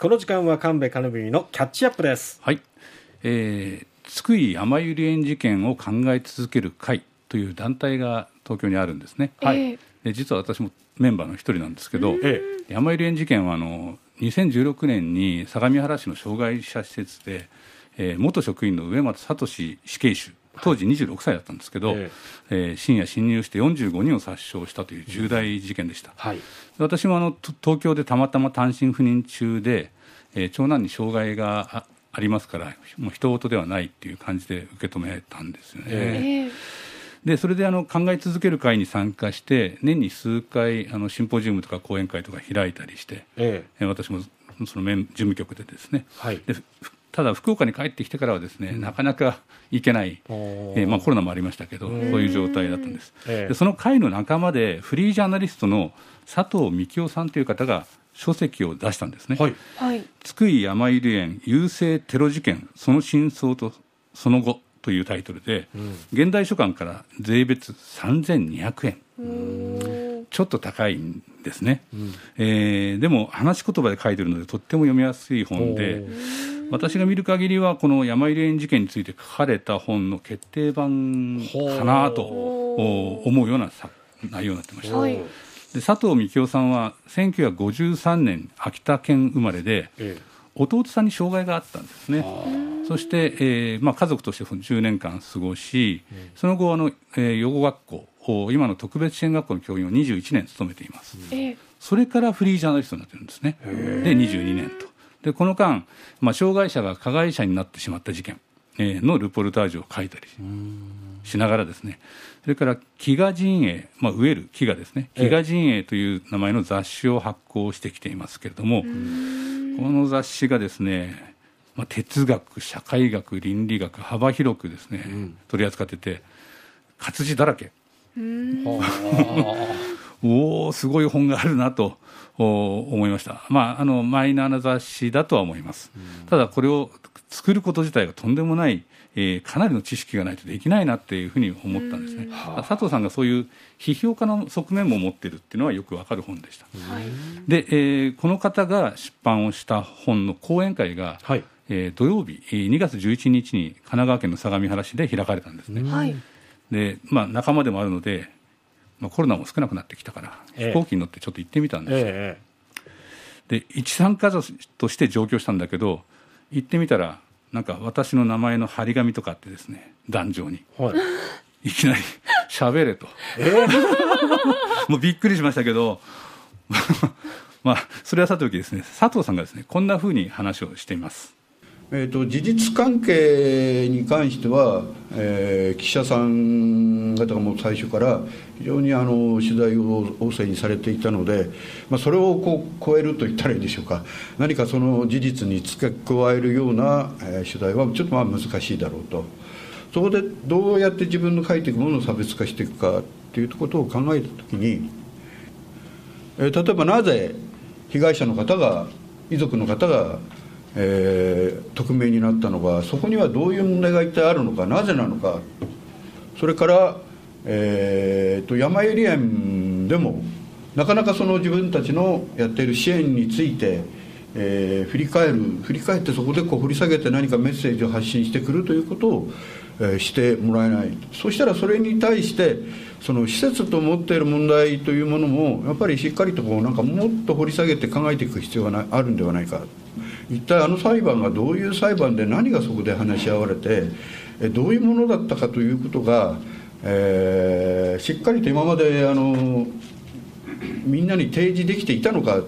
この時間は神戸金文のキャッチアップです。はい、えー、津久井やまゆり園事件を考え続ける会という団体が東京にあるんですね、はい、で実は私もメンバーの一人なんですけど、ええ、やまゆり園事件はあの2016年に相模原市の障害者施設で、えー、元職員の上松聡死刑囚当時26歳だったんですけど、ええー、深夜侵入して45人を殺傷したという重大事件でした、はい、私もあの東京でたまたま単身赴任中で、えー、長男に障害がありますからもう人事ではないっていう感じで受け止めたんですよね。えーでそれであの考え続ける会に参加して年に数回あのシンポジウムとか講演会とか開いたりして、ええ、私もその事務局でですね、はい、でただ福岡に帰ってきてからはですね、うん、なかなか行けない、えーまあ、コロナもありましたけどそういう状態だったんです、ええ、でその会の仲間でフリージャーナリストの佐藤幹夫さんという方が書籍を出したんですね、はい、津久井やまゆり園郵政テロ事件その真相とその後というタイトルで、うん、現代書館から税別3200円。ちょっと高いんですね、うん、えー、でも話し言葉で書いてるのでとっても読みやすい本で私が見る限りはこの山入園事件について書かれた本の決定版かなと思うような内容になってました。で佐藤幹夫さんは1953年秋田県生まれで、ええ。弟さんに障害があったんですね。そして、えーまあ、家族として10年間過ごし、その後あの、えー、養護学校今の特別支援学校の教員を21年務めています、それからフリージャーナリストになってるんですね。で22年とでこの間、まあ、障害者が加害者になってしまった事件、えー、のルポルタージュを書いたりしながらですねそれから飢餓陣営、まあ、飢える飢餓ですね飢餓陣営という名前の雑誌を発行してきていますけれども、この雑誌がですね、まあ、哲学社会学倫理学幅広くですね、うん、取り扱ってて活字だらけおおすごい本があるなと思いました、まあ、あのマイナーな雑誌だとは思います、うん、ただこれを作ること自体がとんでもない、えー、かなりの知識がないとできないなっていうふうに思ったんですね、佐藤さんがそういう批評家の側面も持ってるっていうのはよくわかる本でした、はい、で、えー、この方が出版をした本の講演会が、はい、えー、土曜日2月11日に神奈川県の相模原市で開かれたんですね、はい、でまあ、仲間でもあるので、まあ、コロナも少なくなってきたから、飛行機に乗ってちょっと行ってみたんですよ、ええ、で一参加者として上京したんだけど行ってみたらなんか私の名前の張り紙とかあってですね壇上に、はい、いきなり「喋れと」えー、もうびっくりしましたけど まあそれはさておきですね佐藤さんがですねこんなふうに話をしています。えーと、事実関係に関しては、えー、記者さん方がもう最初から非常にあの取材を旺盛にされていたので、まあ、それをこう超えると言ったらいいでしょうか。何かその事実に付け加えるような、えー、取材はちょっとまあ難しいだろうと。そこでどうやって自分の書いていくものを差別化していくかということを考えた時に、えー、例えばなぜ被害者の方が遺族の方がえー、匿名になったのかそこにはどういう問題が一体あるのかなぜなのか。それから、えーと、山ゆり園でもなかなかその自分たちのやっている支援について、えー、振り返る振り返ってそこでこう振り下げて何かメッセージを発信してくるということを、えー、してもらえない。そしたらそれに対してその施設と持っている問題というものもやっぱりしっかりとこうなんかもっと掘り下げて考えていく必要があるんではないか。一体あの裁判がどういう裁判で何がそこで話し合われてどういうものだったかということが、えー、しっかりと今まであのみんなに提示できていたのか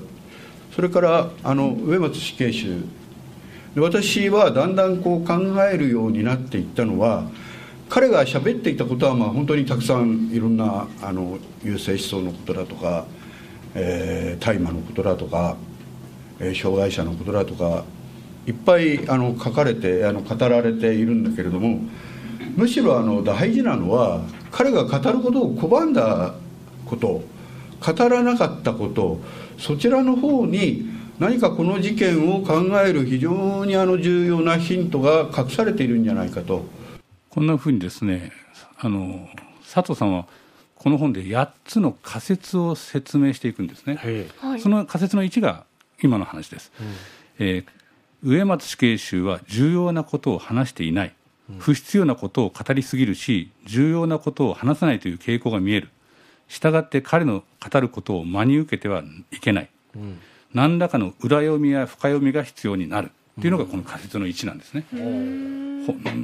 それからあの植松死刑囚。私はだんだんこう考えるようになっていったのは彼が喋っていたことはまあ本当にたくさんいろんなあの優生思想のことだとか、えー、大麻のことだとかえ障害者のことだとかいっぱいあの書かれてあの語られているんだけれどもむしろあの大事なのは彼が語ることを拒んだこと語らなかったことそちらの方に何かこの事件を考える非常にあの重要なヒントが隠されているんじゃないかと。こんなふうにですねあの佐藤さんはこの本で8つの仮説を説明していくんですね、はい、その仮説の1が今の話です、うん、えー、植松死刑囚は重要なことを話していない、不必要なことを語りすぎるし重要なことを話さないという傾向が見える。したがって彼の語ることを真に受けてはいけない、うん、何らかの裏読みや深読みが必要になる。っていうのがこの仮説の1なんですね。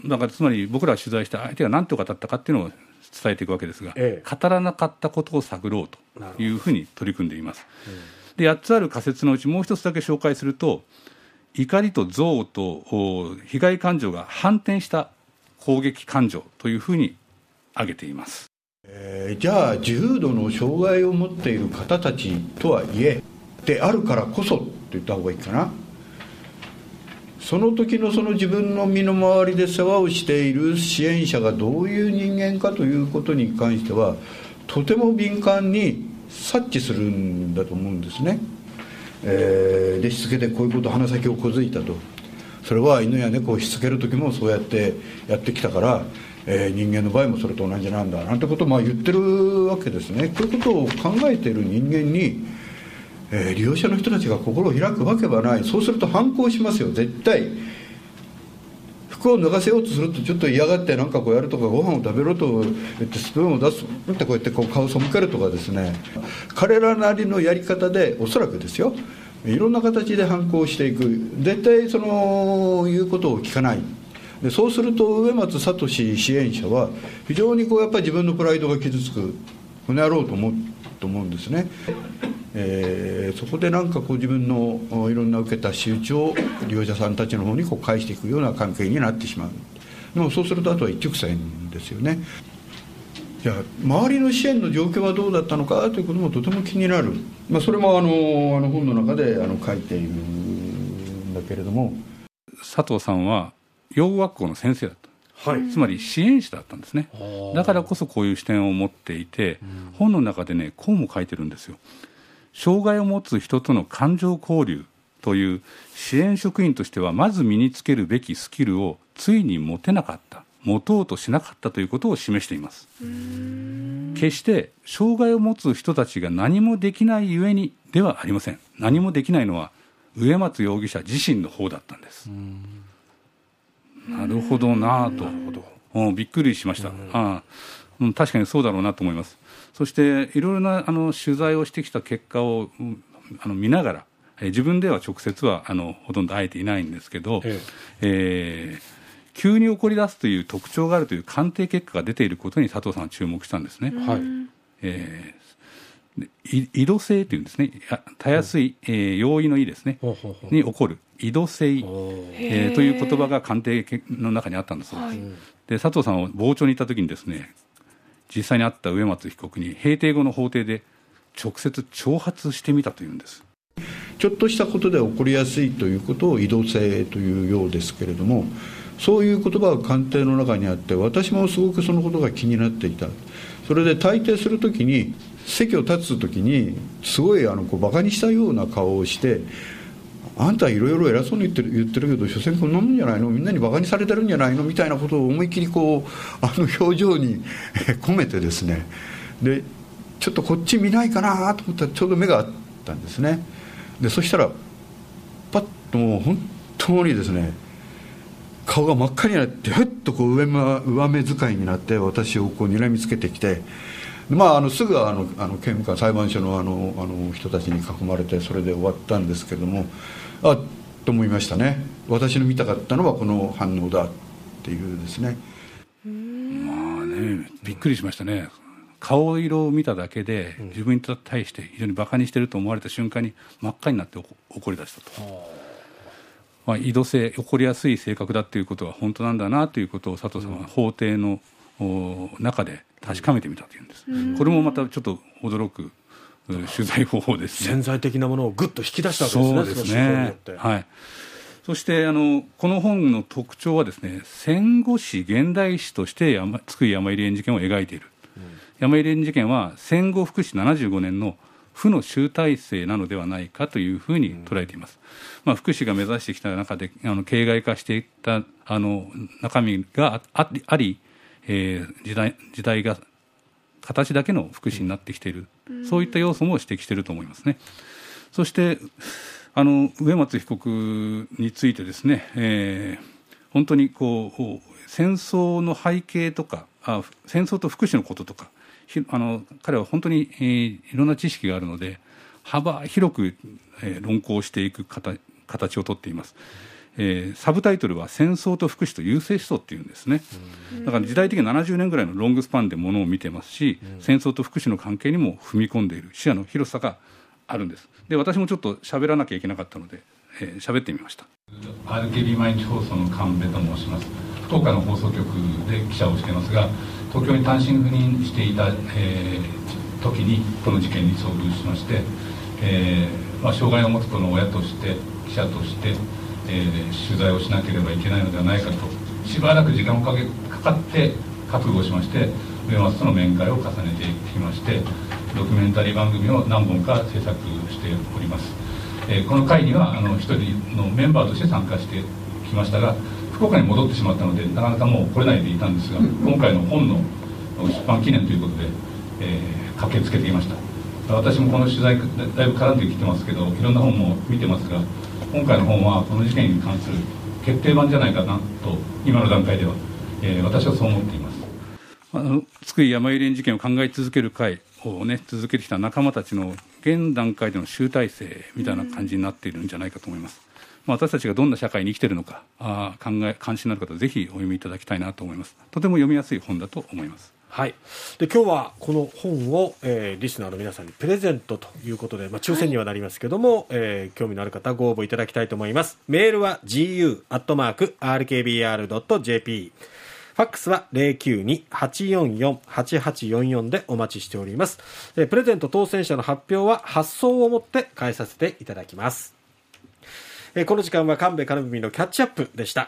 だからつまり僕らが取材した相手が何て語ったかっていうのを伝えていくわけですが、ええ、語らなかったことを探ろうというふうに取り組んでいます。で8つある仮説のうちもう一つだけ紹介すると怒りと憎悪と被害感情が反転した攻撃感情というふうに挙げています。えー、じゃあ重度の障害を持っている方たちとはいえであるからこそって言った方がいいかなその時のその自分の身の回りで世話をしている支援者がどういう人間かということに関してはとても敏感に察知するんだと思うんですね、えー、でしつけでこういうこと鼻先を小づいたと。それは犬や猫をしつける時もそうやってやってきたからえー、人間の場合もそれと同じなんだ。なんてことをまあ言ってるわけですね。こういうことを考えている人間に、えー、利用者の人たちが心を開くわけはない。そうすると反抗しますよ。絶対。服を脱がせようとするとちょっと嫌がって何かこうやるとかご飯を食べろと言ってスプーンを出すってこうやってこう顔を背けるとかですね。彼らなりのやり方でおそらくですよ。いろんな形で反抗していく。絶対その言うことを聞かない。でそうすると植松聡支援者は非常にこうやっぱり自分のプライドが傷つくこの野郎と思うと思うんですね、えー、そこでなんかこう自分のいろんな受けた仕打ちを利用者さんたちの方にこう返していくような関係になってしまう。でもそうするとあとは一直線ですよね。じゃあ周りの支援の状況はどうだったのかということもとても気になる、まあ、それもあのあの本の中であの書いているんだけれども。佐藤さんは養護学校の先生だった、はい、つまり支援者だったんですね。だからこそこういう視点を持っていて、うん、本の中でねこうも書いてるんですよ障害を持つ人との感情交流という支援職員としてはまず身につけるべきスキルをついに持てなかった持とうとしなかったということを示しています。決して障害を持つ人たちが何もできないゆえにではありません。何もできないのは植松容疑者自身の方だったんです。なるほどなと、うん、びっくりしました、あうん、確かにそうだろうなと思います。そしていろいろなあの取材をしてきた結果を、うん、あの見ながら、え自分では直接はあのほとんど会えていないんですけど、ええ。えー、急に起こり出すという特徴があるという鑑定結果が出ていることに佐藤さんは注目したんですね。はい。えー、移動性というんですね、たやすい、えー、容易のいですね、に起こる。移動性、えー、という言葉が鑑定の中にあったんだそうです。はい、で佐藤さんは傍聴に行った時にですね実際にあった植松被告に閉廷後の法廷で直接挑発してみたというんです。ちょっとしたことで起こりやすいということを移動性というようですけれどもそういう言葉が鑑定の中にあって私もすごくそのことが気になっていた。それで退廷するときに席を立つ時にすごいあのこうバカにしたような顔をしてあんたいろいろ偉そうに言ってる言ってるけど所詮こんなもんじゃないの？みんなにバカにされてるんじゃないの？みたいなことを思いっきりこうあの表情に込めてですね。でちょっとこっち見ないかなと思ったらちょうど目があったんですね。でそしたらパッともう本当にですね顔が真っ赤になってふっとこう上上目遣いになって私をこう睨みつけてきてまあ、あのすぐあのあの刑務官裁判所のあのあの人たちに囲まれてそれで終わったんですけどもあと思いましたね。私の見たかったのはこの反応だっていうですね。まあねびっくりしましたね。顔色を見ただけで自分に対して非常にバカにしてると思われた瞬間に真っ赤になって怒り出したと。まあ、移動性起こりやすい性格だということは本当なんだなということを佐藤さんは法廷の中で確かめてみたというんです、うん、これもまたちょっと驚く取材方法ですね。潜在的なものをぐっと引き出したわけですねそうですね。はい。そしてあのこの本の特徴はですね戦後史現代史として山津久井やまゆり園事件を描いている、うん、山ゆり園事件は戦後福祉75年の負の集大成なのではないかというふうに捉えています、うん、まあ、福祉が目指してきた中であの形骸化していったあの中身がありえー、時代時代が形だけの福祉になってきている、うん、そういった要素も指摘していると思いますね。そしてあの植松被告についてですね、えー、本当にこう戦争の背景とかあ戦争と福祉のこととかあの彼は本当に、えー、いろんな知識があるので幅広く、えー、論考していく形をとっています。えー、サブタイトルは「戦争と福祉と優勢思想」っていうんですね、だから時代的に70年ぐらいのロングスパンでものを見てますし、戦争と福祉の関係にも踏み込んでいる視野の広さがあるんです。で私もちょっと喋らなきゃいけなかったので喋、えー、ってみました。RKB 毎日放送の神戸と申します。福岡の放送局で記者をしていますが東京に単身赴任していた、えー、時にこの事件に遭遇しまして、えーまあ、障害を持つ子の親として記者としてえー、取材をしなければいけないのではないかと。しばらく時間をかけかかって覚悟しまして上松との面会を重ねてきましてドキュメンタリー番組を何本か制作しております、えー、この会にはあの一人のメンバーとして参加してきましたが福岡に戻ってしまったのでなかなかもう来れないでいたんですが今回の本の出版記念ということで、えー、駆けつけていました。私もこの取材だいぶ絡んできてますけどいろんな本も見てますが今回の本はこの事件に関する決定版じゃないかなと今の段階では、えー、私はそう思っています。あの津久井やまゆり園事件を考え続ける会をね続けてきた仲間たちの現段階での集大成みたいな感じになっているんじゃないかと思います、まあ、私たちがどんな社会に生きているのかあ考え関心のある方ぜひお読みいただきたいなと思います。とても読みやすい本だと思います。はい、で今日はこの本を、えー、リスナーの皆さんにプレゼントということで、まあ、抽選にはなりますけども、はい、えー、興味のある方ご応募いただきたいと思いますメールは gu.rkbr.jp ファックスは092-844-8844でお待ちしております。プレゼント当選者の発表は発送をもって返させていただきます。この時間は神戸金文のキャッチアップでした。